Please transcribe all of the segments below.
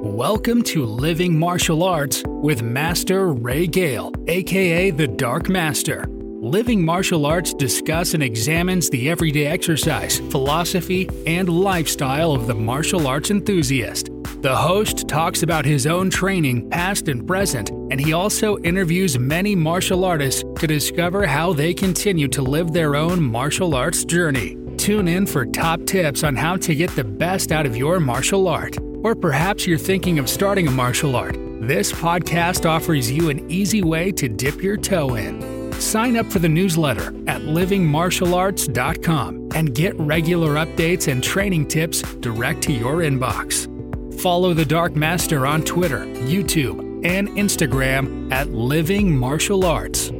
Welcome to Living Martial Arts with Master Ray Gale, aka the Dark Master. Living Martial Arts discuss and examines the everyday exercise, philosophy, and lifestyle of the martial arts enthusiast. The host talks about his own training, past and present, and he also interviews many martial artists to discover how they continue to live their own martial arts journey. Tune in for top tips on how to get the best out of your martial art. Or perhaps you're thinking of starting a martial art. This podcast offers you an easy way to dip your toe in. Sign up for the newsletter at livingmartialarts.com and get regular updates and training tips direct to your inbox. Follow the Dark Master on Twitter, YouTube, and Instagram at Living Martial Arts.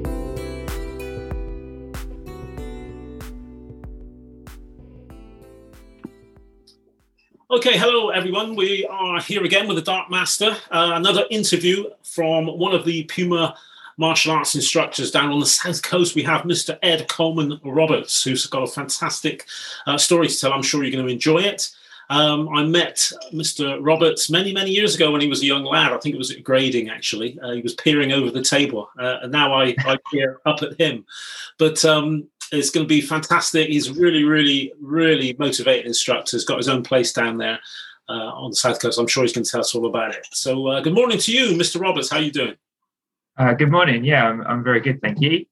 Okay, hello everyone. We are here again with the Dark Master. Uh, another interview from one of the Puma martial arts instructors down on the south coast. We have Mr. Ed Coleman Roberts, who's got a fantastic uh, story to tell. I'm sure you're going to enjoy it. Um, I met Mr. Roberts many, many years ago when he was a young lad. I think it was at grading, actually. Uh, he was peering over the table, uh, and now I, I peer up at him. But um, it's going to be fantastic. He's really, really, really motivated instructor. He's got his own place down there uh, on the south coast. I'm sure he's going to tell us all about it. So, uh, good morning to you, Mr. Roberts. How are you doing? Uh, good morning. Yeah, I'm, I'm very good, thank you.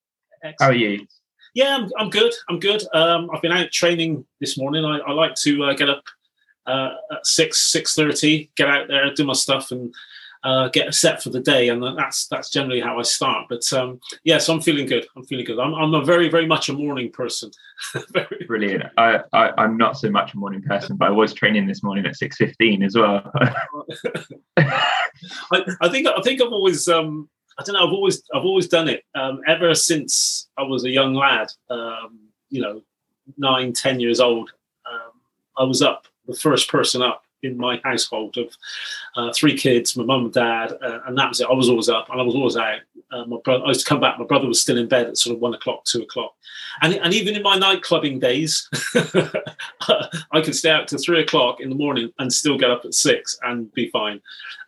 Excellent. How are you? Yeah, I'm, I'm good. I'm good. Um, I've been out training this morning. I, I like to uh, get up uh, at six six thirty, get out there, do my stuff, and uh, get set for the day, and that's that's generally how I start. But um, yeah, so I'm feeling good. I'm feeling good. I'm, I'm a very very much a morning person. Brilliant. I, I am not so much a morning person, but I was training this morning at six fifteen as well. I, I, think I think I've always um, I don't know I've always I've always done it um, ever since I was a young lad. Um, you know, nine ten years old. Um, I was up the first person up in my household of uh, three kids, my mum and dad, uh, and that was it. I was always up and I was always out. Uh, my brother, I used to come back. My brother was still in bed at sort of one o'clock, two o'clock, and and even in my night clubbing days, I could stay out to three o'clock in the morning and still get up at six and be fine.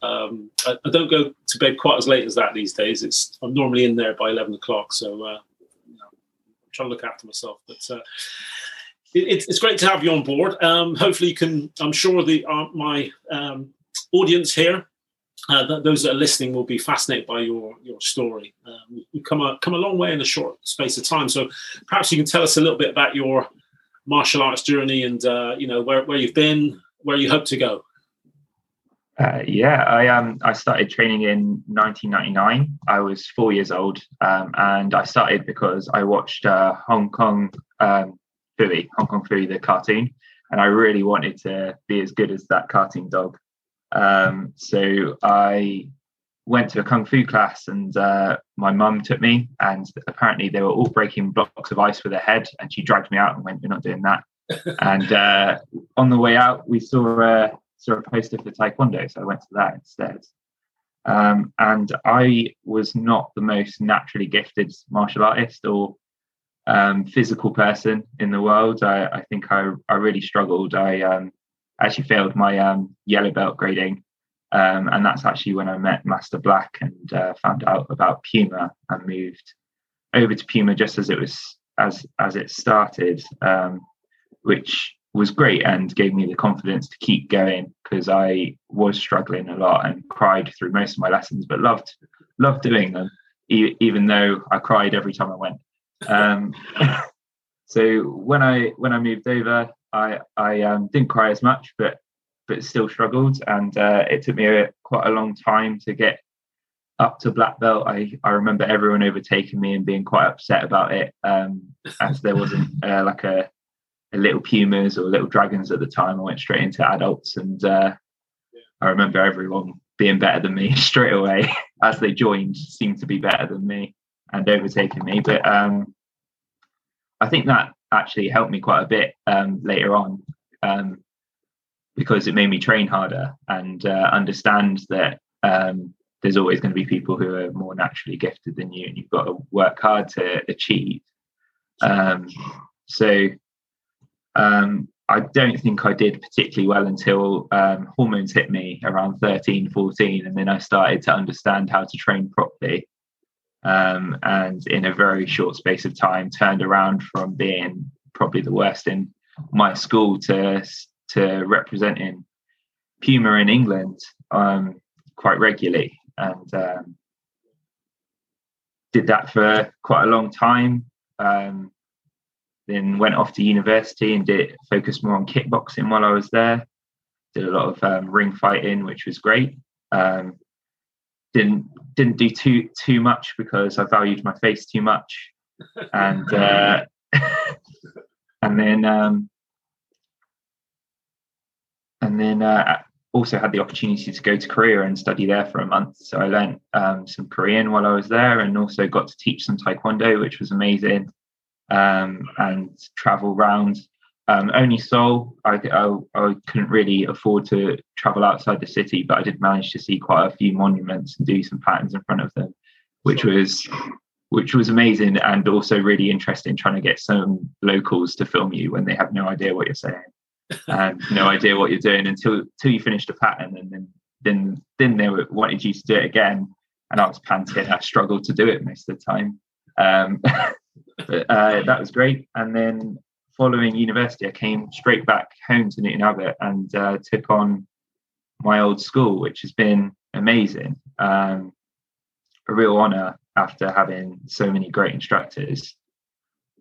Um, I, I, don't go to bed quite as late as that these days. It's I'm normally in there by eleven o'clock, so uh, you know, I'm trying to look after myself, but uh, it's, great to have you on board. Um, hopefully, you can. I'm sure the uh, my um, audience here, uh, those that are listening, will be fascinated by your your story. Um, you've come a come a long way in a short space of time. So perhaps you can tell us a little bit about your martial arts journey and uh, you know where where you've been, where you hope to go. Uh, yeah, I um I started training in 1999. I was four years old, um, and I started because I watched uh, Hong Kong um, Phooey, Hong Kong Phooey, the cartoon, and I really wanted to be as good as that cartoon dog. Um, so I went to a kung fu class, and uh, my mum took me, and apparently they were all breaking blocks of ice with their head, and she dragged me out and went, "We're not doing that." and uh, on the way out, we saw a saw a poster for Taekwondo, so I went to that instead. Um, and I was not the most naturally gifted martial artist or um, physical person in the world. I, I think I, I really struggled. I um, actually failed my um, yellow belt grading. Um, and that's actually when I met Master Black and uh, found out about Puma and moved over to Puma just as it was as as it started, um, which was great and gave me the confidence to keep going because I was struggling a lot and cried through most of my lessons, but loved loved doing them, e- even though I cried every time I went. Um, so when I when I moved over, I I um, didn't cry as much, but but still struggled, and uh, it took me a, quite a long time to get up to black belt. I I remember everyone overtaking me and being quite upset about it, um, as there wasn't uh, like a, a, little pumas or little dragons at the time. I went straight into adults, and uh, I remember everyone being better than me straight away as they joined. Seemed to be better than me and overtaking me. But um, I think that actually helped me quite a bit um, later on um, because it made me train harder and uh, understand that um, there's always going to be people who are more naturally gifted than you, and you've got to work hard to achieve. Um, so um, I don't think I did particularly well until um, hormones hit me around 13, 14. And then I started to understand how to train properly. Um, and in a very short space of time, turned around from being probably the worst in my school to, to representing Puma in England um, quite regularly. And um, did that for quite a long time. Um, then went off to university and did focus more on kickboxing while I was there. Did a lot of um, ring fighting, which was great. Um, didn't didn't do too too much because I valued my face too much, and uh, and then um, and then uh, also had the opportunity to go to Korea and study there for a month. So I learned um, some Korean while I was there, and also got to teach some Taekwondo, which was amazing um, and travel around. Um, only Seoul, I, I, I, couldn't really afford to travel outside the city, but I did manage to see quite a few monuments and do some patterns in front of them, which was which was amazing and also really interesting trying to get some locals to film you when they have no idea what you're saying and no idea what you're doing until until you finish the pattern and then then then they wanted you to do it again. And I was panting I struggled to do it most of the time. Um, but, uh, that was great. And then following university, I came straight back home to Newton Abbot and uh, took on my old school, which has been amazing. Um, a real honor after having so many great instructors.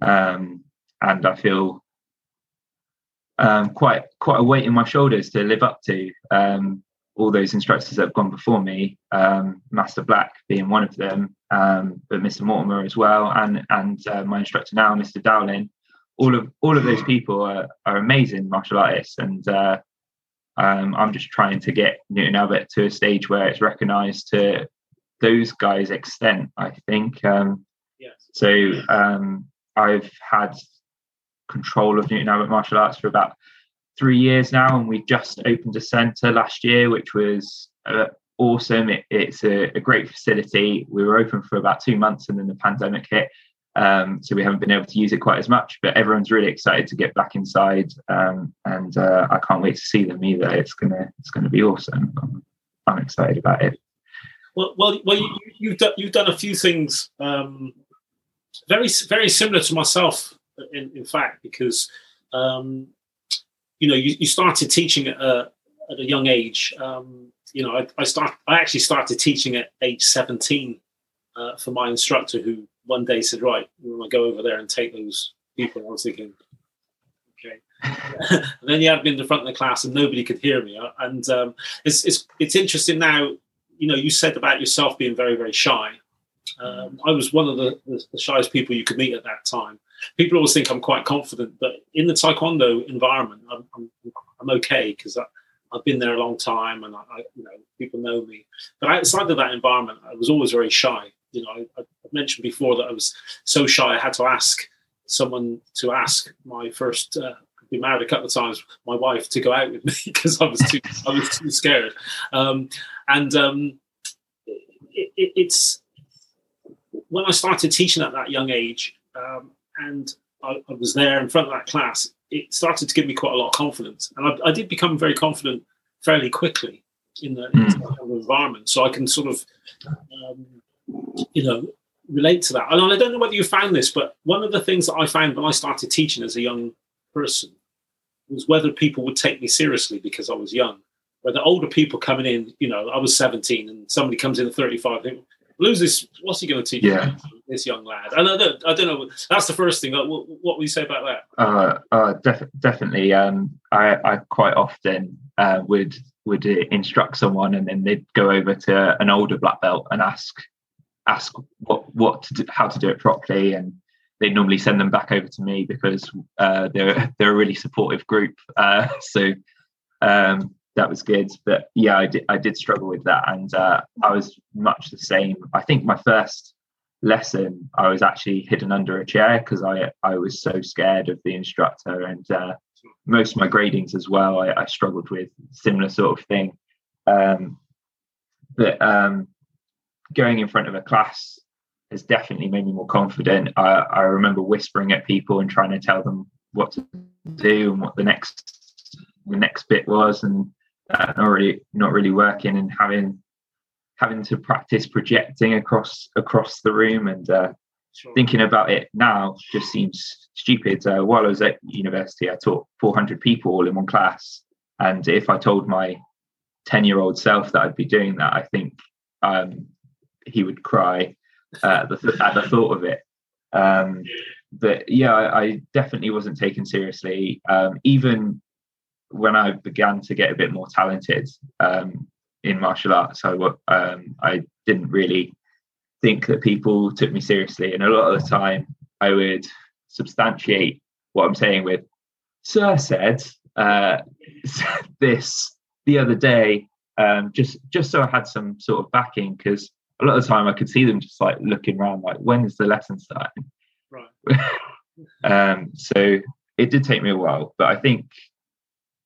Um, and I feel um, quite quite a weight in my shoulders to live up to. Um, all those instructors that have gone before me, um, Master Black being one of them, um, but Mr. Mortimer as well, and and uh, my instructor now, Mr. Dowling. All of all of those people are, are amazing martial artists, and uh, um, I'm just trying to get Newton Abbot to a stage where it's recognised to those guys' extent. I think. Um, yes. So um, I've had control of Newton Abbot martial arts for about three years now, and we just opened a centre last year, which was uh, awesome. It, it's a, a, great facility. We were open for about two months, and then the pandemic hit, um, so we haven't been able to use it quite as much. But everyone's really excited to get back inside, um, and uh, I can't wait to see them either. It's gonna it's gonna be awesome. I'm, I'm excited about it. Well, well, well, you, have done you've done a few things um, very very similar to myself. In, in fact, because um, you know, you, you started teaching at a, at a young age. Um, you know, I, I start. I actually started teaching at age seventeen uh, for my instructor, who one day said, "Right, we want to go over there and take those people." I was thinking, okay. and then you had me in the front of the class, and nobody could hear me. Uh, and um, it's it's it's interesting now. You know, you said about yourself being very very shy. Um, I was one of the, the, the shyest people you could meet at that time people always think I'm quite confident, but in the Taekwondo environment, I'm, I'm, I'm okay because I've been there a long time and I, I, you know, people know me. But outside of that environment, I was always very shy. You know, I, I mentioned before that I was so shy I had to ask someone to ask my first. Uh, been married a couple of times. My wife to go out with me because I was too I was too scared. Um, and um, it, it, it's when I started teaching at that young age. Um, and I, I, was there in front of that class, it started to give me quite a lot of confidence. And I, I did become very confident fairly quickly in the, mm. in the environment. So I can sort of, um, you know, relate to that. And I don't know whether you found this, but one of the things that I found when I started teaching as a young person was whether people would take me seriously because I was young. Whether older people coming in, you know, I was 17 and somebody comes in at 35, think, lose this. What's he going to teach yeah. this young lad? And I don't, I don't know. That's the first thing. What, what would you say about that? Uh, uh, def- definitely. Um, I, I quite often uh, would would instruct someone, and then they'd go over to an older black belt and ask ask what what to do, how to do it properly, and they normally send them back over to me because uh, they're they're a really supportive group. Uh, so um, that was good. But yeah, I did I did struggle with that, and uh, I was much the same. I think my first lesson I was actually hidden under a chair because I I was so scared of the instructor, and uh, most of my gradings as well. I, I, struggled with similar sort of thing. Um, but um, going in front of a class has definitely made me more confident. I, I remember whispering at people and trying to tell them what to do and what the next the next bit was, and uh, not really not really working, and having having to practice projecting across across the room and uh, sure. thinking about it now just seems stupid. Uh, while I was at university, I taught 400 people all in one class, and if I told my 10 year old self that I'd be doing that, I think um, he would cry uh, at, the, at the thought of it. Um, but yeah, I, I, definitely wasn't taken seriously. Um, even when I began to get a bit more talented um, in martial arts, I, um, I didn't really think that people took me seriously. And a lot of the time, I would substantiate what I'm saying with, Sir said uh, this the other day, um, just just so I had some sort of backing, because a lot of the time I could see them just like looking around, like, when is the lesson starting? Right. um, so it did take me a while, but I think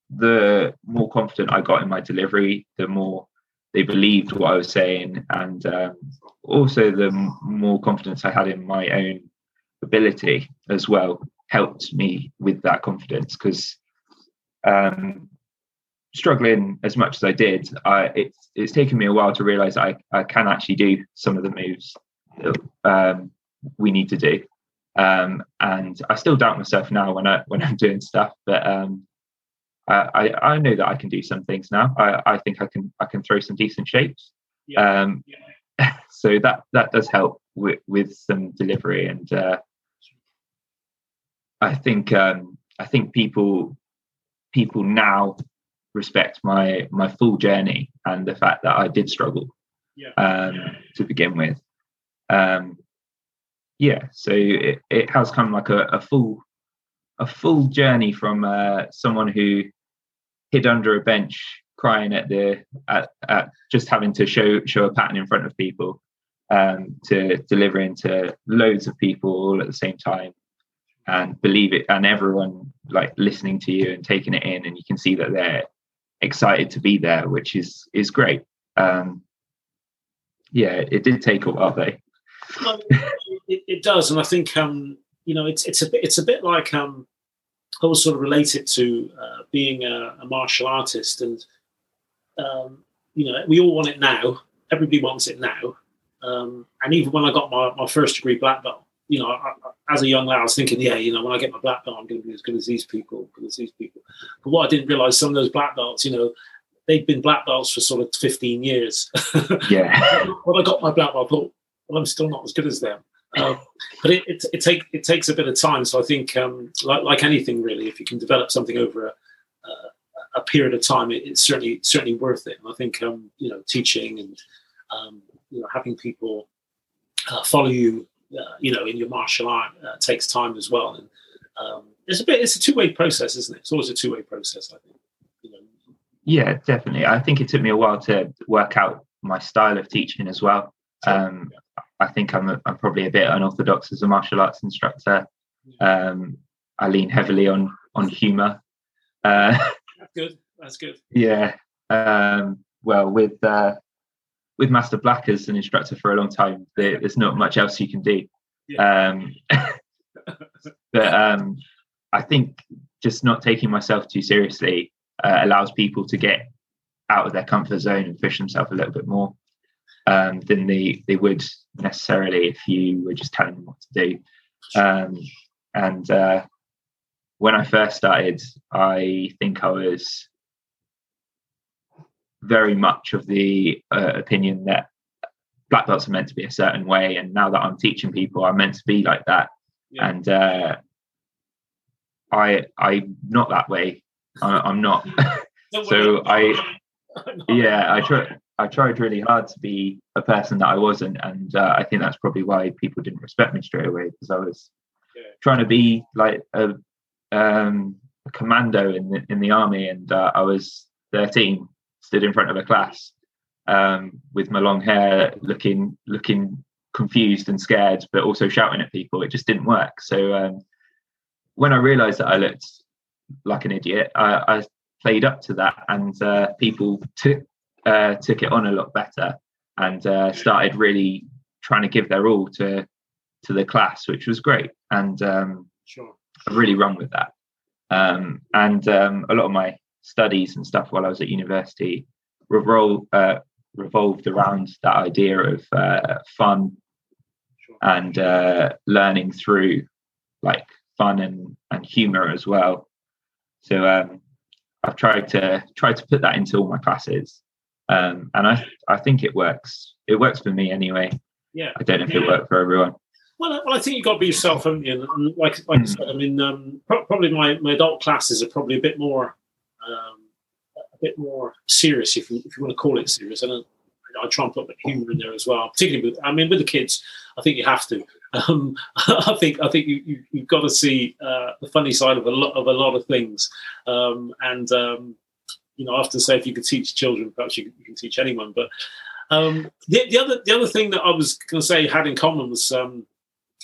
the more confident I got in my delivery, the more they believed what I was saying, and um, also the more confidence I had in my own ability as well helped me with that confidence because um, struggling as much as I did, I, it's it's taken me a while to realize I, I can actually do some of the moves that um, we need to do. Um, and I still doubt myself now when I when I'm doing stuff, but um, I, I know that I can do some things now. I, I think I can I can throw some decent shapes. Yeah. Um, yeah. so that that does help with, with some delivery, and uh, I think um, I think people people now respect my my full journey and the fact that I did struggle yeah. um, to begin with. Um, yeah, so it, it has come like a, a full a full journey from uh, someone who hid under a bench crying at the at, at just having to show show a pattern in front of people um, to delivering to loads of people all at the same time and believe it and everyone like listening to you and taking it in and you can see that they're excited to be there which is is great um yeah it did take a while though it, it, does and i think um you know it's it's a bit it's a bit like um I was sort of related to uh, being a, a, martial artist, and um, you know, we all want it now. Everybody wants it now. Um, and even when I got my, my first degree black belt, you know, I, I, as a young lad, I was thinking, yeah, you know, when I get my black belt, I'm going to be as good as these people, good as these people. But what I didn't realize, some of those black belts, you know, they've been black belts for sort of 15 years. Yeah. when I got my black belt, I thought, well, I'm still not as good as them. Um, but it, it, it, take, it takes a bit of time. So I think, um, like, like anything really, if you can develop something over a, a period of time, it, it's certainly certainly worth it. And I think um, you know, teaching and um, you know, having people uh, follow you, you know, in your martial art uh, takes time as well. And um, it's a bit, it's a two way process, isn't it? It's always a two way process. I think. You know. Yeah, definitely. I think it took me a while to work out my style of teaching as well. Um, I think I'm, a, I'm probably a bit unorthodox as a martial arts instructor. Um, I lean heavily on on humour. Uh, That's good. That's good. Yeah. Um, well, with uh, with Master Black as an instructor for a long time, there, there's not much else you can do. Yeah. Um, but um, I think just not taking myself too seriously uh, allows people to get out of their comfort zone and push themselves a little bit more um, than they they would necessarily if you were just telling them what to do. Um, and uh, when I first started, I think I was very much of the uh, opinion that black belts are meant to be a certain way, and now that I'm teaching people, I'm meant to be like that. Yeah. And uh, I I'm not that way. I, am not. so I yeah I try I tried really hard to be a person that I wasn't, and uh, I think that's probably why people didn't respect me straight away because I was yeah. trying to be like a, um, a, commando in the in the army, and uh, I was 13, stood in front of a class um, with my long hair, looking looking confused and scared, but also shouting at people. It just didn't work. So um, when I realised that I looked like an idiot, I, I played up to that, and uh, people took uh, took it on a lot better and uh, started really trying to give their all to to the class, which was great. And um, sure. I've really run with that. Um, and um, a lot of my studies and stuff while I was at university revolved uh, revolved around that idea of uh, fun and uh, learning through like fun and, and humor as well. So um, I've tried to try to put that into all my classes, um, and I I think it works. It works for me anyway. Yeah, I don't know if yeah. it worked for everyone. Well, well, I think you've got to be yourself, haven't you? And like, like mm. I said, I mean, um, pro- probably my, my adult classes are probably a bit more, um, a bit more serious, if you, if you want to call it serious. I don't, I try and put a bit of humour in there as well, particularly with, I mean, with the kids, I think you have to. Um, I think I think you, you have got to see uh, the funny side of a lot of a lot of things, um, and um, you know, I often say if you could teach children, perhaps you, you can teach anyone. But um, the, the, other the other thing that I was going to say had in common was, um,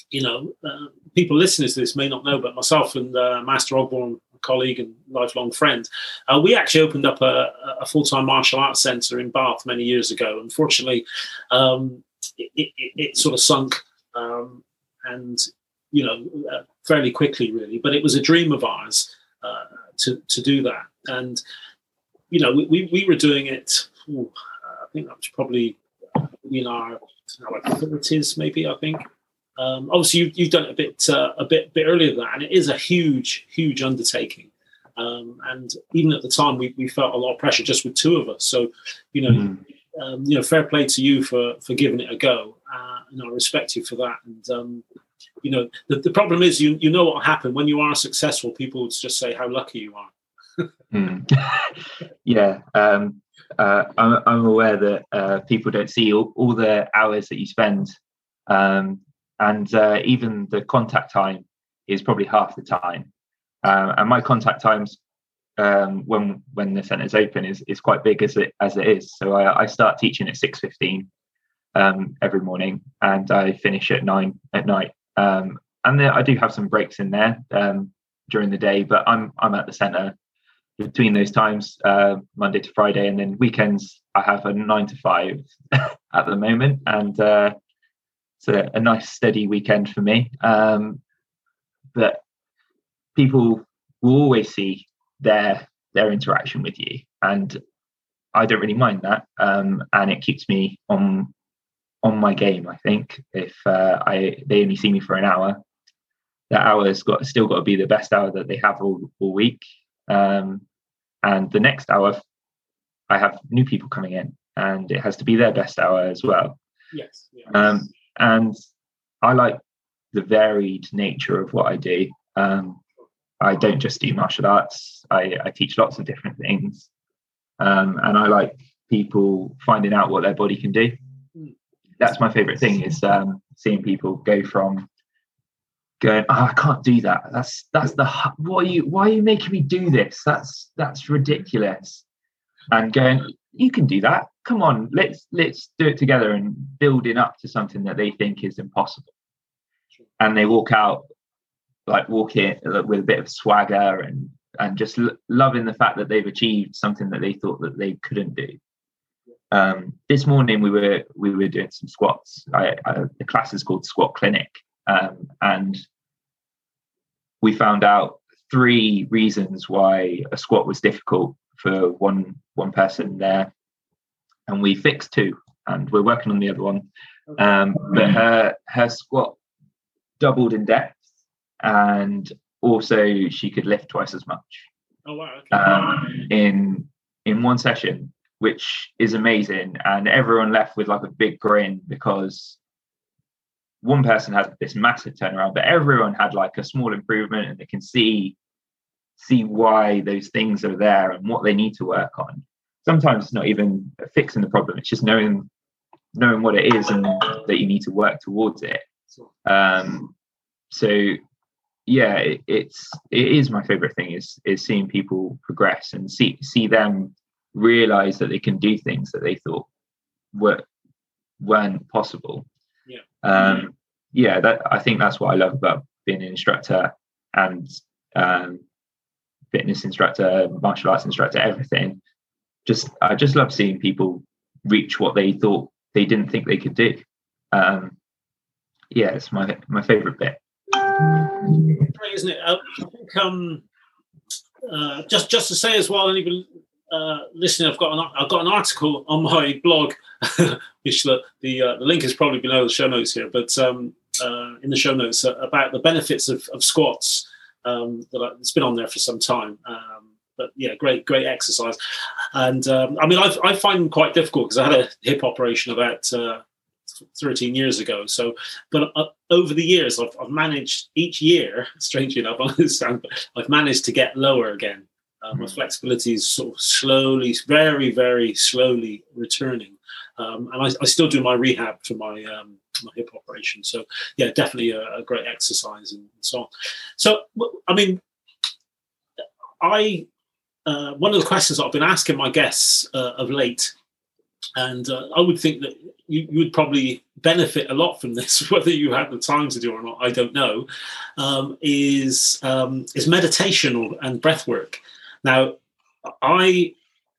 you know, uh, people listening to this may not know, but myself and uh, Master Ogborn, colleague and lifelong friend, uh, we actually opened up a, a full time martial arts centre in Bath many years ago. Unfortunately, um, it, it, it, sort of sunk um, and you know uh, fairly quickly, really. But it was a dream of ours uh, to to do that, and you know we we were doing it. Ooh, I think that was probably in our our thirties, maybe. I think. Um, obviously, you, you've done it a bit uh, a bit bit earlier than that, and it is a huge huge undertaking. Um, and even at the time, we, we felt a lot of pressure just with two of us. So, you know, mm. um, you know, fair play to you for for giving it a go, uh, and I respect you for that. And um, you know, the, the problem is, you you know what will happen when you are successful. People would just say how lucky you are. mm. Yeah, um, uh, I'm, I'm aware that uh, people don't see all, all, the hours that you spend um, and uh, even the contact time is probably half the time. Uh, and my contact times um, when when the is open is is quite big as it as it is. So I, I start teaching at six fifteen um, every morning, and I finish at nine at night. Um, and I do have some breaks in there um, during the day, but I'm I'm at the centre between those times, uh, Monday to Friday, and then weekends I have a nine to five at the moment, and uh, it's a, a nice steady weekend for me. Um, but people will always see their their interaction with you, and I don't really mind that, um, and it keeps me on on my game. I think if uh, I they only see me for an hour, that hour's got still got to be the best hour that they have all, all week, um, and the next hour I have new people coming in, and it has to be their best hour as well. Yes. yes. Um, and I like the varied nature of what I do. Um, I don't just do martial arts. I, I teach lots of different things, um, and I like people finding out what their body can do. That's my favorite thing is um, seeing people go from going, oh, I can't do that. That's that's the what are you? Why are you making me do this? That's that's ridiculous. And going, you can do that come on, let's let's do it together and building up to something that they think is impossible. And they walk out like walking with a bit of swagger and and just l- loving the fact that they've achieved something that they thought that they couldn't do. Um, this morning we were we were doing some squats. I, I, the class is called Squat Clinic, um, and we found out three reasons why a squat was difficult for one one person there and we fixed two, and we're working on the other one. Um, but her her squat doubled in depth, and also she could lift twice as much. Oh wow! Okay. Um, in in one session, which is amazing, and everyone left with like a big grin because one person had this massive turnaround, but everyone had like a small improvement, and they can see see why those things are there and what they need to work on. Sometimes it's not even fixing the problem it's just knowing knowing what it is and that you need to work towards it. Um, so yeah it, it's it is my favorite thing is is seeing people progress and see see them realize that they can do things that they thought were weren't possible. Yeah. Um yeah that i think that's what i love about being an instructor and um fitness instructor martial arts instructor everything just I just love seeing people reach what they thought they didn't think they could do. Um, yeah, it's my my favorite bit. isn't it? Uh, I think um, uh, just just to say as well, anybody uh, listening, I've got an I've got an article on my blog, which the the, uh, the link is probably below the show notes here, but um, uh, in the show notes uh, about the benefits of, of squats. Um, that I, it's been on there for some time. Um, but yeah, great, great exercise. And um, I mean, I've, I find them quite difficult because I had a hip operation about uh, 13 years ago. So, but uh, over the years, I've, I've, managed each year, strangely enough, I understand, but I've managed to get lower again. Uh, my hmm. flexibility is sort of slowly, very, very slowly returning. Um, and I, I, still do my rehab for my um, my hip operation. So yeah, definitely a, a great exercise and, so on. So I mean, I uh, one of the questions I've been asking my guests uh, of late, and uh, I would think that you, you, would probably benefit a lot from this, whether you have the time to do or not. I don't know. Um, is um, is meditation and breath work. Now, I,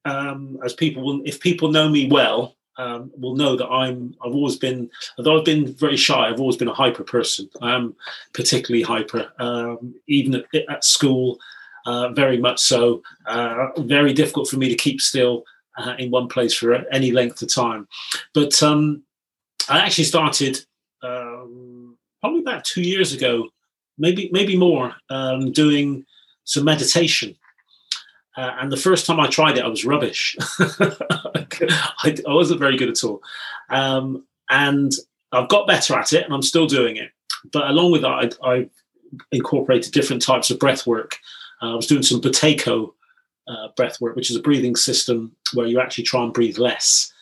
um, as people if people know me well, um, will know that I'm. I've always been, although I've been very shy, I've always been a hyper person. I am particularly hyper, um, even at, at school. Uh, very much so. Uh, very difficult for me to keep still uh, in one place for any length of time. But um, I actually started um, probably about two years ago, maybe maybe more, um, doing some meditation. Uh, and the first time I tried it, I was rubbish. I, I, wasn't very good at all. Um, and I've got better at it, and I'm still doing it. But along with that, I, I incorporated different types of breath work. Uh, I was doing some Buteyko uh, breath work, which is a breathing system where you actually try and breathe less.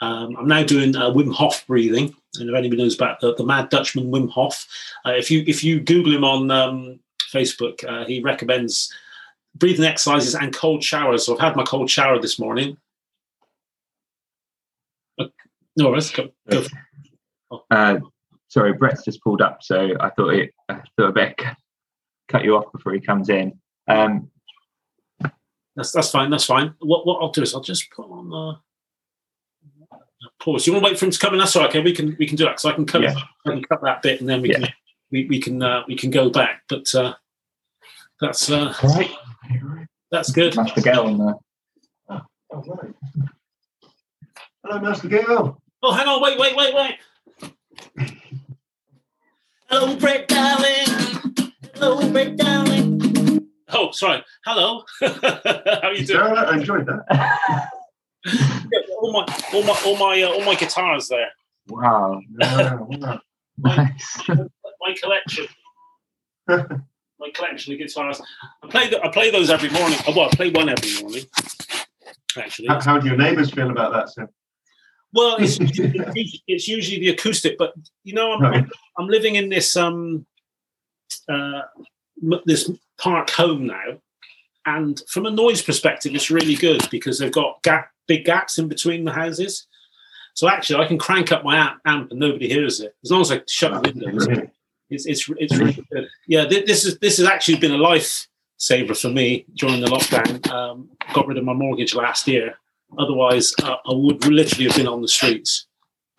Um, I'm now doing uh, Wim Hof breathing, and if anybody knows about the, the Mad Dutchman Wim Hof, uh, if you if you Google him on um, Facebook, uh, he recommends breathing exercises and cold showers. So I've had my cold shower this morning. Uh, no, let's go. go. Oh. Uh, sorry, Brett's just pulled up, so I thought it. I thought I'd better cut you off before he comes in. Um, that's that's fine. That's fine. What what I'll do is I'll just put on uh, pause. You want to wait for him to come in? That's all right. Okay, we can we can do that. So I can cut yeah. I can cut that bit and then we yeah. can we, we can uh, we can go back. But uh, that's uh, right. That's good. Master Gale on there. Oh, right. Hello, Master Gale. Oh, hang on. Wait, wait, wait, wait. Hello, Brett Darling. Hello, Brett Darling. Oh, sorry. Hello. How are you doing? I enjoyed that. all my, all my, all my, uh, all my guitars there. Wow. Yeah, wow. Nice. my collection my collection of guitars. I play the, I play those every morning. Oh, well, I play one every morning. Actually, how, how do your neighbours feel about that, Sam? Well, it's, it's, it's usually the acoustic, but you know, I'm, right. I'm living in this um uh, this park home now, and from a noise perspective, it's really good because they've got gap, big gaps in between the houses. So actually, I can crank up my amp, amp and nobody hears it as long as I shut the windows. It's it's it's really good. Yeah, this is this has actually been a life saver for me during the lockdown. Um, got rid of my mortgage last year. Otherwise, uh, I would literally have been on the streets.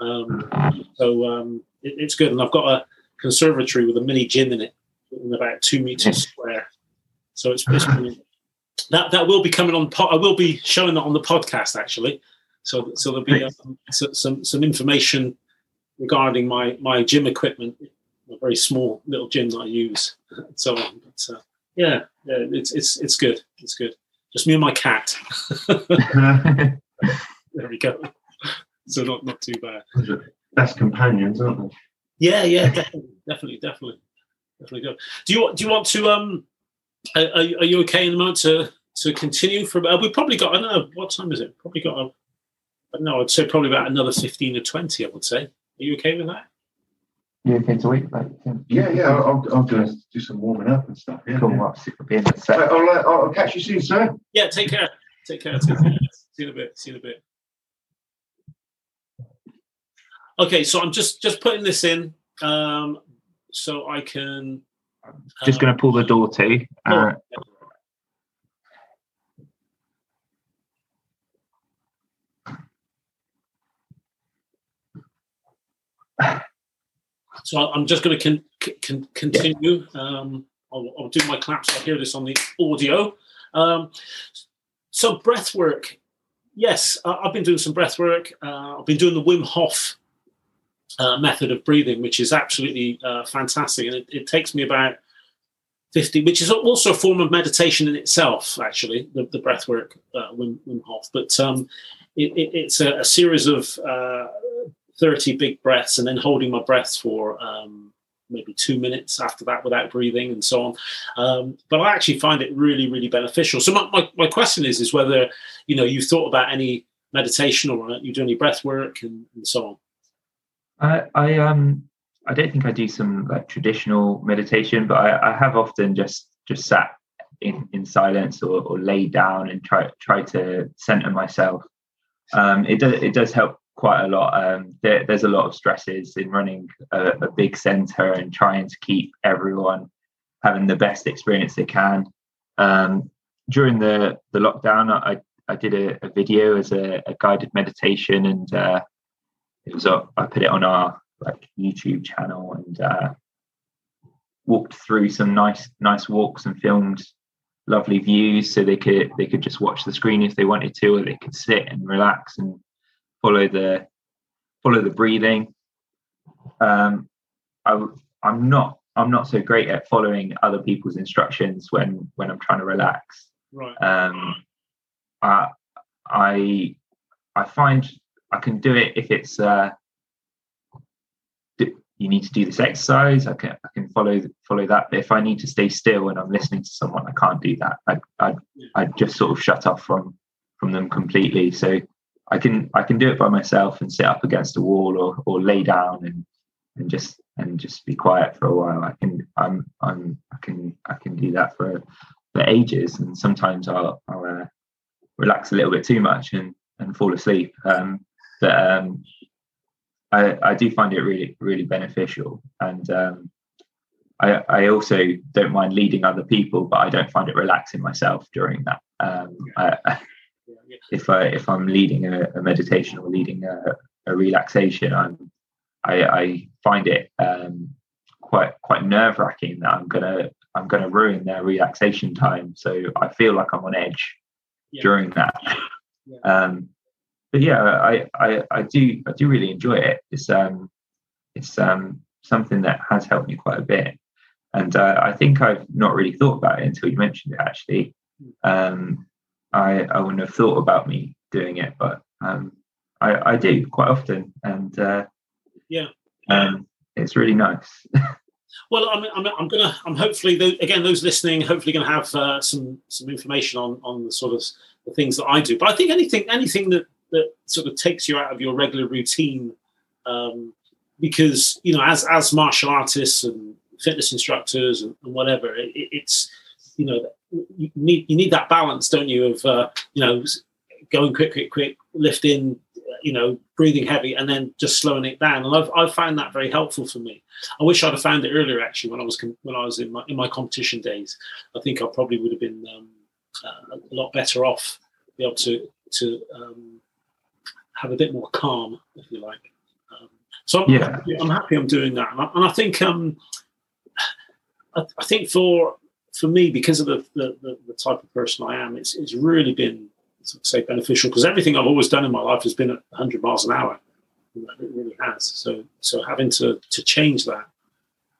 Um, so um, it, it's good, and I've got a conservatory with a mini gym in it, in about two meters square. So it's, it's that that will be coming on. Po- I will be showing that on the podcast actually. So so there'll be um, some some information regarding my my gym equipment a very small little gym that I use, and so on. But uh, yeah, yeah, it's it's it's good. It's good. Just me and my cat. there we go. So not not too bad. Best companions, aren't they? Yeah, yeah, definitely, definitely, definitely, definitely good. Do you do you want to um? Are, are you okay in the moment to to continue for? Uh, We've probably got. I don't know what time is it. Probably got. A, I don't know. I'd say probably about another fifteen or twenty. I would say. Are you okay with that? You okay to wait? Like, yeah, yeah, I'll, I'll do, do some warming up and stuff. Yeah, cool. Yeah. Well, super being set. I'll, I'll, I'll catch you soon, sir. Yeah, take care. Take care. Take care. See you in a bit. See you in a bit. Okay, so I'm just just putting this in um, so I can. Just going to pull the door to. Uh, So I'm just going to con- c- can continue. Um, I'll, I'll, do my claps. I hear this on the audio. Um, so breath work. Yes, I've been doing some breath work. Uh, I've been doing the Wim Hof uh, method of breathing, which is absolutely uh, fantastic. And it, it, takes me about 50, which is also a form of meditation in itself, actually, the, the breath work, uh, Wim, Wim Hof. But um, it, it, it's a, a, series of uh, 30 big breaths and then holding my breath for um, maybe two minutes after that without breathing and so on. Um, but I actually find it really, really beneficial. So my, my, my, question is, is whether, you know, you've thought about any meditation or you do any breath work and, and so on. I, I um I don't think I do some like traditional meditation, but I, I have often just just sat in, in silence or, or laid down and try try to center myself. Um, it does it does help quite a lot. Um, there, there's a lot of stresses in running a, a, big center and trying to keep everyone having the best experience they can. Um, during the the lockdown, I I did a, a video as a, a, guided meditation, and uh, it was up. I put it on our like YouTube channel and uh, walked through some nice nice walks and filmed lovely views so they could they could just watch the screen if they wanted to or they could sit and relax and follow the follow the breathing um I, i'm not i'm not so great at following other people's instructions when when i'm trying to relax right um i i i find i can do it if it's uh you need to do this exercise. I can I can follow follow that. But if I need to stay still and I'm listening to someone, I can't do that. I I I just sort of shut off from from them completely. So I can I can do it by myself and sit up against a wall or or lay down and and just and just be quiet for a while. I can I'm I'm I can I can do that for for ages. And sometimes I'll I'll uh, relax a little bit too much and and fall asleep. Um, but um, I, I do find it really really beneficial and um, I, I also don't mind leading other people but I don't find it relaxing myself during that um, I, if I if I'm leading a, a meditation or leading a, a relaxation I'm I, I find it um, quite quite nerve wracking that I'm gonna I'm gonna ruin their relaxation time so I feel like I'm on edge yeah. during that yeah. um, but yeah, I, I, I do I do really enjoy it. It's um it's um something that has helped me quite a bit, and uh, I think I've not really thought about it until you mentioned it. Actually, um, I I wouldn't have thought about me doing it, but um, I I do quite often, and uh, yeah, um, it's really nice. Well, I'm, I'm, I'm, gonna, I'm hopefully, again, those listening, hopefully, going to have uh, some some information on on the sort of the things that I do. But I think anything anything that that sort of takes you out of your regular routine. Um, because you know, as as martial artists and fitness instructors and, and whatever, it, it's you know you need you need that balance, don't you? Of uh, you know going quick, quick, quick, lifting, you know, breathing heavy, and then just slowing it down. And I've, I've found that very helpful for me. I wish I'd have found it earlier, actually, when I was when I was in my in my competition days. I think I probably would have been um, uh, a lot better off, be able to to um, have a bit more calm, if you like. Um, so I'm, yeah. happy, I'm happy I'm doing that, and I, and I think um, I, I, think for for me because of the, the, the, type of person I am, it's it's really been say beneficial because everything I've always done in my life has been at 100 miles an hour. It really has. So so having to to change that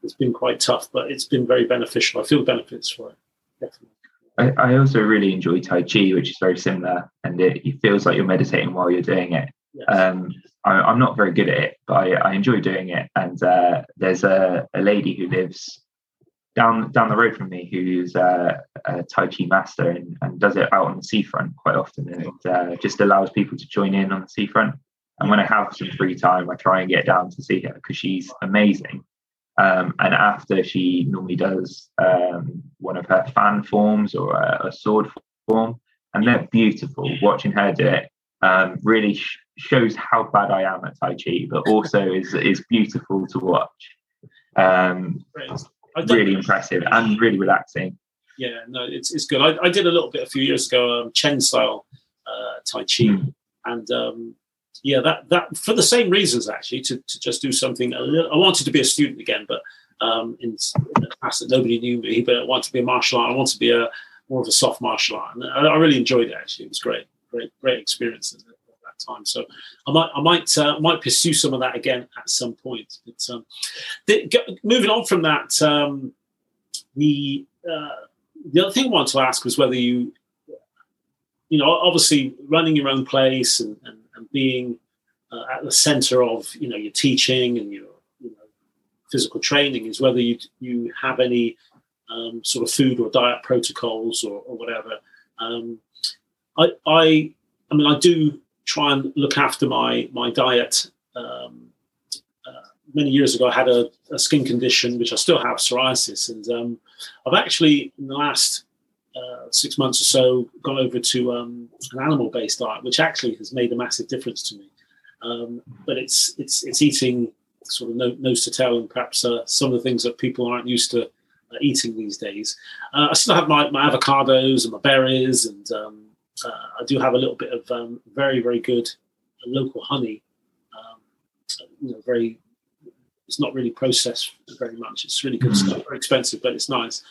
has been quite tough, but it's been very beneficial. I feel the benefits for it. Definitely. I, I, also really enjoy Tai Chi, which is very similar, and it, it feels like you're meditating while you're doing it. Yes. Um, I, am not very good at it, but I, I enjoy doing it. And uh, there's a, a, lady who lives down down the road from me who's uh, a Tai Chi master and, and, does it out on the seafront quite often, and it uh, just allows people to join in on the seafront. And when I have some free time, I try and get down to see her because she's amazing. Um, and after she normally does um, one of her fan forms or a, a, sword form, and they're beautiful. Watching her do it um, really sh- shows how bad I am at Tai Chi, but also is is beautiful to watch. Um, really impressive and really relaxing. Yeah, no, it's it's good. I, I did a little bit a few years ago, um, Chen style uh, Tai Chi, mm. and um, yeah, that that for the same reasons actually to, to just do something a little. I wanted to be a student again, but um, in, in the past that nobody knew me, but I wanted to be a martial art. I want to be a more of a soft martial art, and I, I really enjoyed it. Actually, it was great, great, great experience that time. So I might, I might, uh, might pursue some of that again at some point. But um, the, moving on from that, um, the uh, the other thing I wanted to ask was whether you, you know, obviously running your own place and, and, and being uh, at the center of you know your teaching and your you know, physical training is whether you you have any um, sort of food or diet protocols or, or whatever. Um, I, I, I mean, I do try and look after my my diet. Um, uh, many years ago, I had a, a, skin condition which I still have, psoriasis, and um, I've actually in the last uh, six months or so gone over to um, an animal-based diet, which actually has made a massive difference to me. Um, but it's it's it's eating sort of nose to tail, and perhaps uh, some of the things that people aren't used to uh, eating these days. Uh, I still have my, my avocados and my berries, and um, I do have a little bit of um, very very good local honey. Um, you know, very. It's not really processed very much. It's really good mm. stuff. Very expensive, but it's nice.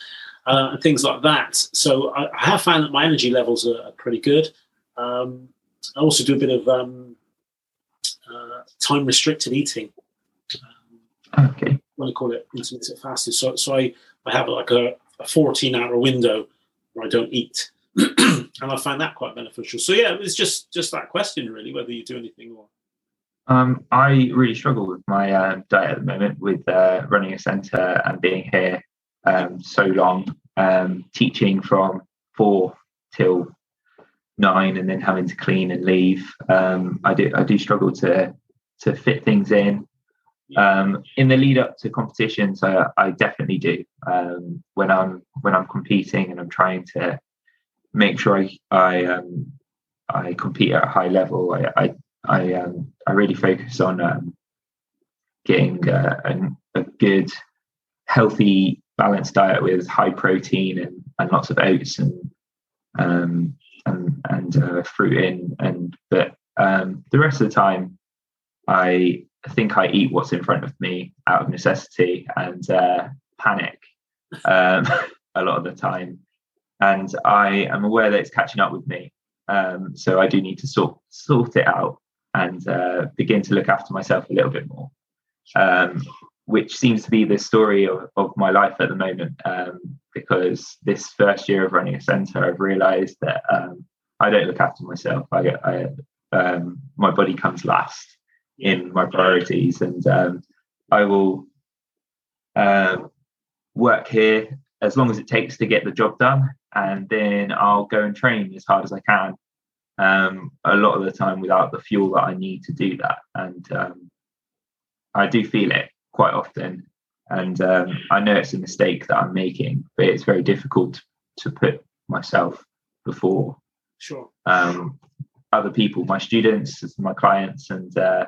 Uh, and things like that. So I, I, have found that my energy levels are, are pretty good. Um, I also do a bit of um, uh, time restricted eating. Um, okay. What I call it intermittent fasting. So, so I, I have like a, a 14 hour window where I don't eat. and I find that quite beneficial. So yeah, it's just just that question really, whether you do anything or. Um, I really struggle with my uh, diet at the moment, with uh, running a centre and being here um, so long, um, teaching from four till nine, and then having to clean and leave. Um, I do I do struggle to to fit things in. Um, in the lead up to competitions, I, I definitely do. Um, when I'm when I'm competing and I'm trying to make sure I I, um, I compete at a high level, I I I, um, I really focus on um, getting uh, a, a, good, healthy, balanced diet with high protein and, and lots of oats and um, and and uh, fruit in. And but the rest of the time, I I think I eat what's in front of me out of necessity and uh, panic um, a lot of the time. And I am aware that it's catching up with me. Um, so I do need to sort sort it out and uh, begin to look after myself a little bit more, um, which seems to be the story of, of my life at the moment. Um, because this first year of running a centre, I've realised that um, I don't look after myself. I, I um, my body comes last in my priorities, and um, I will work here as long as it takes to get the job done, and then I'll go and train as hard as I can. Um, a lot of the time without the fuel that I need to do that, and um, I do feel it quite often. And um, I know it's a mistake that I'm making, but it's very difficult to put myself before sure um, other people, my students, my clients, and uh,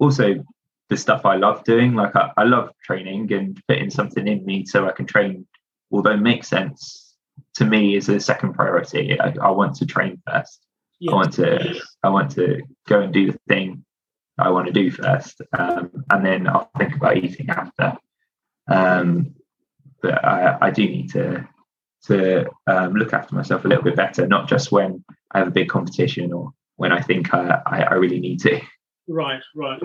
also the stuff I love doing. Like I, I love training and putting something in me so I can train. Although makes sense to me is a second priority. I, I want to train first. Yeah. I want to I want to go and do the thing I want to do first, um, and then I'll think about eating after. Um, but I, I, do need to to um, look after myself a little bit better, not just when I have a big competition or when I think I, I, I really need to. Right, right.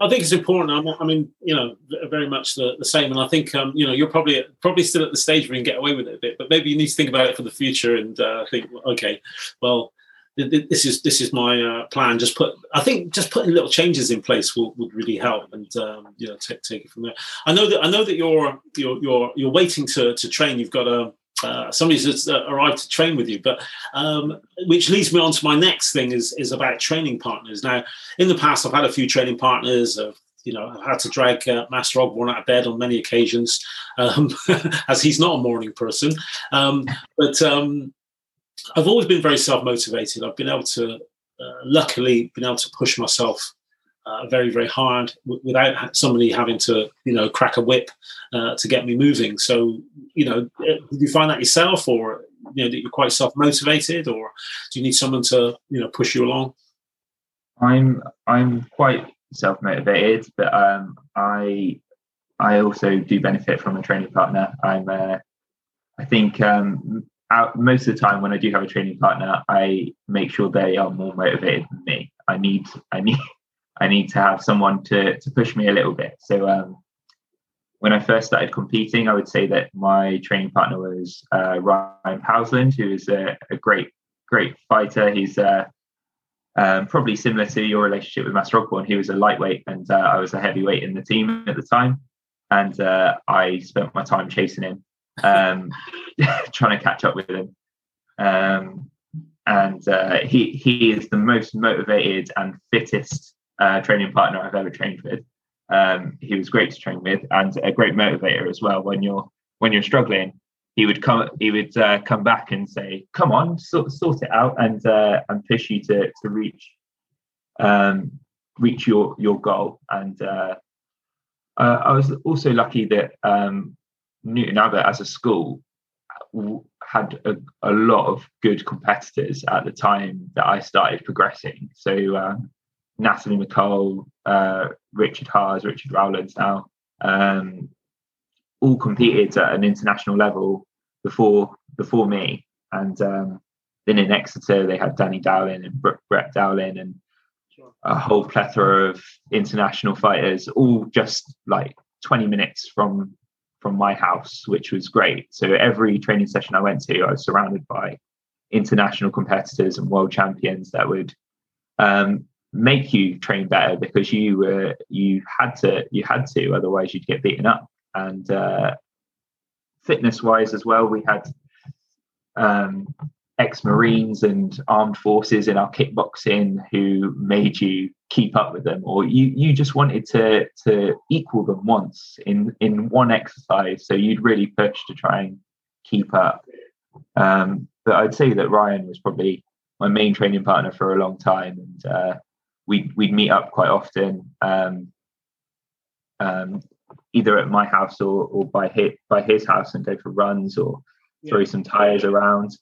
I think it's important. I mean, you know, very much the, the same. And I think, um, you know, you're probably probably still at the stage where you can get away with it a bit, but maybe you need to think about it for the future and uh, think, okay, well, this is this is my uh, plan. Just put, I think, just putting little changes in place will, would really help, and um, you know, take take it from there. I know that I know that you're you're you're you're waiting to to train. You've got a uh, somebody's just uh, arrived to train with you. But um, which leads me on to my next thing is is about training partners. Now, in the past, I've had a few training partners. Of, you know, I've had to drag uh, Master Ogborn out of bed on many occasions, um, as he's not a morning person. Um, but um, I've always been very self motivated. I've been able to, uh, luckily, been able to push myself uh, very very hard w- without somebody having to you know crack a whip uh, to get me moving so you know uh, did you find that yourself or you know that you're quite self motivated or do you need someone to you know push you along i'm i'm quite self motivated but um i I also do benefit from a training partner. I'm, uh, I think, um, out, most of the time when I do have a training partner, I make sure they are more motivated than me. I need, I need, I need to have someone to to push me a little bit. So um, when I first started competing, I would say that my training partner was uh, Ryan Pousland, who is a, a, great, great fighter. He's uh, um, probably similar to your relationship with Master Ogborn. He was a lightweight, and uh, I was a heavyweight in the team at the time. And uh, I spent my time chasing him, um, trying to catch up with him. Um, and uh, he he is the most motivated and fittest uh, training partner I've ever trained with. Um, he was great to train with and a great motivator as well. When you're when you're struggling, he would come he would uh, come back and say, "Come on, sort sort it out," and uh, and push you to to reach um, reach your your goal. And uh, I was also lucky that um, Newton Abbot as a school had a, a, lot of good competitors at the time that I started progressing. So um, Natalie McCole, uh, Richard Haas, Richard Rowlands now, um, all competed at an international level before before me. And um, then in Exeter, they had Danny Dowling and Brett Dowling and a whole plethora of international fighters, all just like 20 minutes from from my house, which was great. So every training session I went to, I was surrounded by international competitors and world champions that would um, make you train better because you were you had to you had to otherwise you'd get beaten up. And uh, fitness wise as well we had um, ex-marines and armed forces in our kickboxing who made you keep up with them or you you just wanted to to equal them once in in one exercise. So you'd really push to try and keep up. Um, but i'd say that ryan was probably my main training partner for a long time. And uh, we'd we'd meet up quite often, um, um, either at my house or or by his by his house and go for runs or yeah. throw some tires around.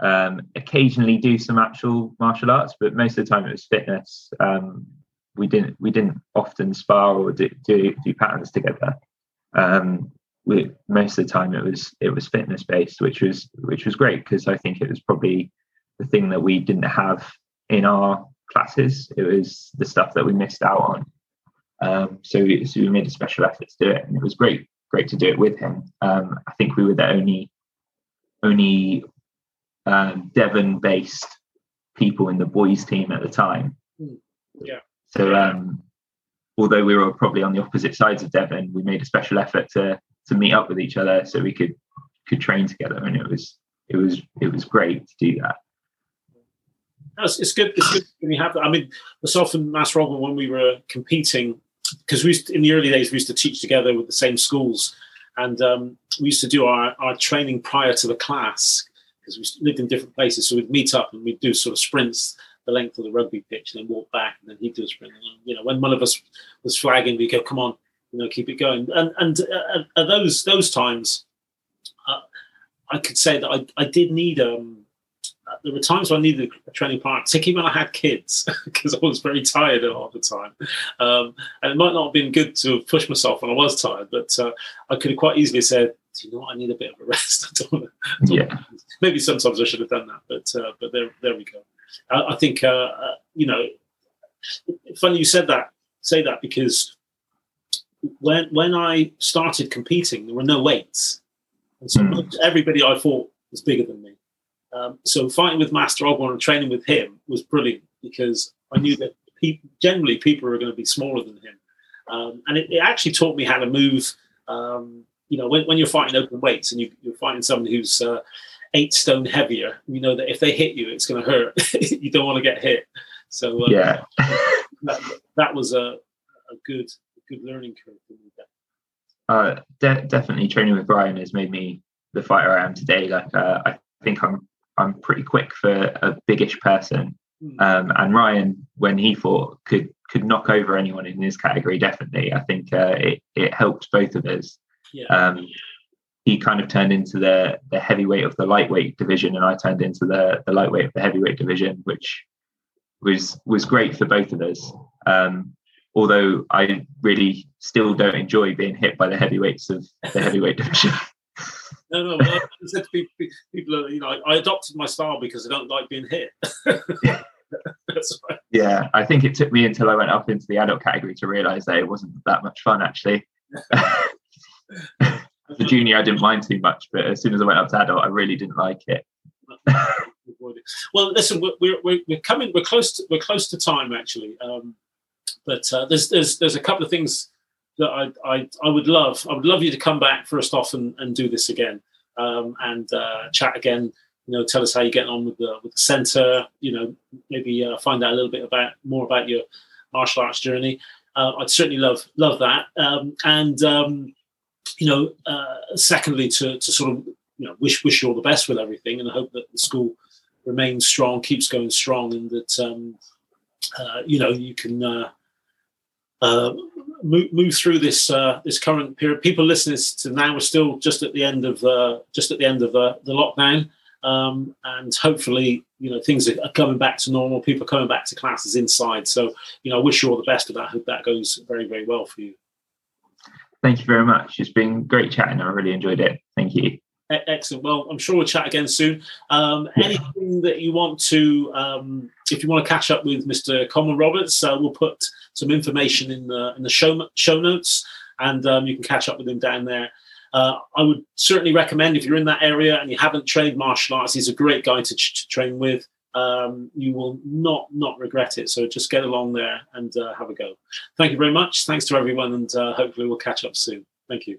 Um, occasionally do some actual martial arts, but most of the time it was fitness. Um, we didn't we didn't often spar or do do, do patterns together. Um, we, most of the time it was it was fitness based, which was which was great because I think it was probably the thing that we didn't have in our classes. It was the stuff that we missed out on. Um, so, we, so we made a special effort to do it, and it was great, great to do it with him. Um, I think we were the only only um, Devon-based people in the boys' team at the time. Hmm. Yeah. So, um, although we were probably on the opposite sides of Devon, we made a special effort to to meet up with each other so we could could train together, and it was it was it was great to do that it's, it's good. It's good when you have that. I mean, myself and Mass Robin, when we were competing, because we used in the early days we used to teach together with the same schools, and um, we used to do our, our training prior to the class because we lived in different places. So we'd meet up and we'd do sort of sprints the length of the rugby pitch and then walk back, and then he'd do a sprint. And, you know, when one of us was flagging, we'd go, "Come on, you know, keep it going." And and uh, those those times, uh, I could say that I, I did need um there were times when I needed a training partner, particularly when I had kids, because I was very tired a lot of the time. Um, and it might not have been good to push myself when I was tired, but uh, I could have quite easily said, "Do you know what? I need a bit of a rest." I don't, I don't yeah. Maybe sometimes I should have done that, but uh, but there there we go. I, I think uh, uh you know, funny you said that. Say that because when when I started competing, there were no weights, and so mm. everybody I fought was bigger than me. Um, so fighting with Master Ogborn and training with him was brilliant because I knew that people, generally people are going to be smaller than him. Um, and it, it, actually taught me how to move. Um, you know, when, when, you're fighting open weights and you, are fighting someone who's uh, eight stone heavier, you know that if they hit you, it's going to hurt. you don't want to get hit. So uh, yeah, that, that, was a, a good a good learning curve for me. Uh, de- definitely training with Brian has made me the fighter I am today. Like uh, I think I'm I'm pretty quick for a biggish person. Hmm. Um, and Ryan, when he fought, could could knock over anyone in his category. Definitely, I think uh, it it helped both of us. Yeah. Um, he kind of turned into the the heavyweight of the lightweight division, and I turned into the the lightweight of the heavyweight division, which was was great for both of us. Um, although I really still don't enjoy being hit by the heavyweights of the heavyweight division. No, no. Well, I said to people, people, you know, I adopted my style because I don't like being hit. That's right. Yeah, I think it took me until I went up into the adult category to realise that it wasn't that much fun actually. As a junior, I didn't mind too much, but as soon as I went up to adult, I really didn't like it. well, listen, we're, we're, we're coming, we're close, to, we're close to time actually. Um, but uh, there's there's there's a couple of things that I, I I would love. I would love you to come back first off and, and do this again um, and uh, chat again. You know, tell us how you're getting on with the with the centre. You know, maybe uh, find out a little bit about more about your martial arts journey. Uh, I'd certainly love love that. Um, and um, you know, uh, secondly, to to sort of you know wish wish you all the best with everything, and I hope that the school remains strong, keeps going strong, and that um, uh, you know you can uh, move, move through this uh, this current period. People listening to now are still just at the end of uh, just at the end of uh, the lockdown, um, and hopefully, you know, things are coming back to normal. People are coming back to classes inside. So, you know, I wish you all the best of that. I hope that goes very, very well for you. Thank you very much. It's been great chatting. I really enjoyed it. Thank you. Excellent. Well, I'm sure we'll chat again soon. Um, yeah. Anything that you want to, um, if you want to catch up with Mr. Coleman Roberts, uh, we'll put some information in the in the show show notes, and um, you can catch up with him down there. Uh, I would certainly recommend if you're in that area and you haven't trained martial arts, he's a great guy to, to train with. Um, you will not not regret it. So just get along there and uh, have a go. Thank you very much. Thanks to everyone, and uh, hopefully we'll catch up soon. Thank you.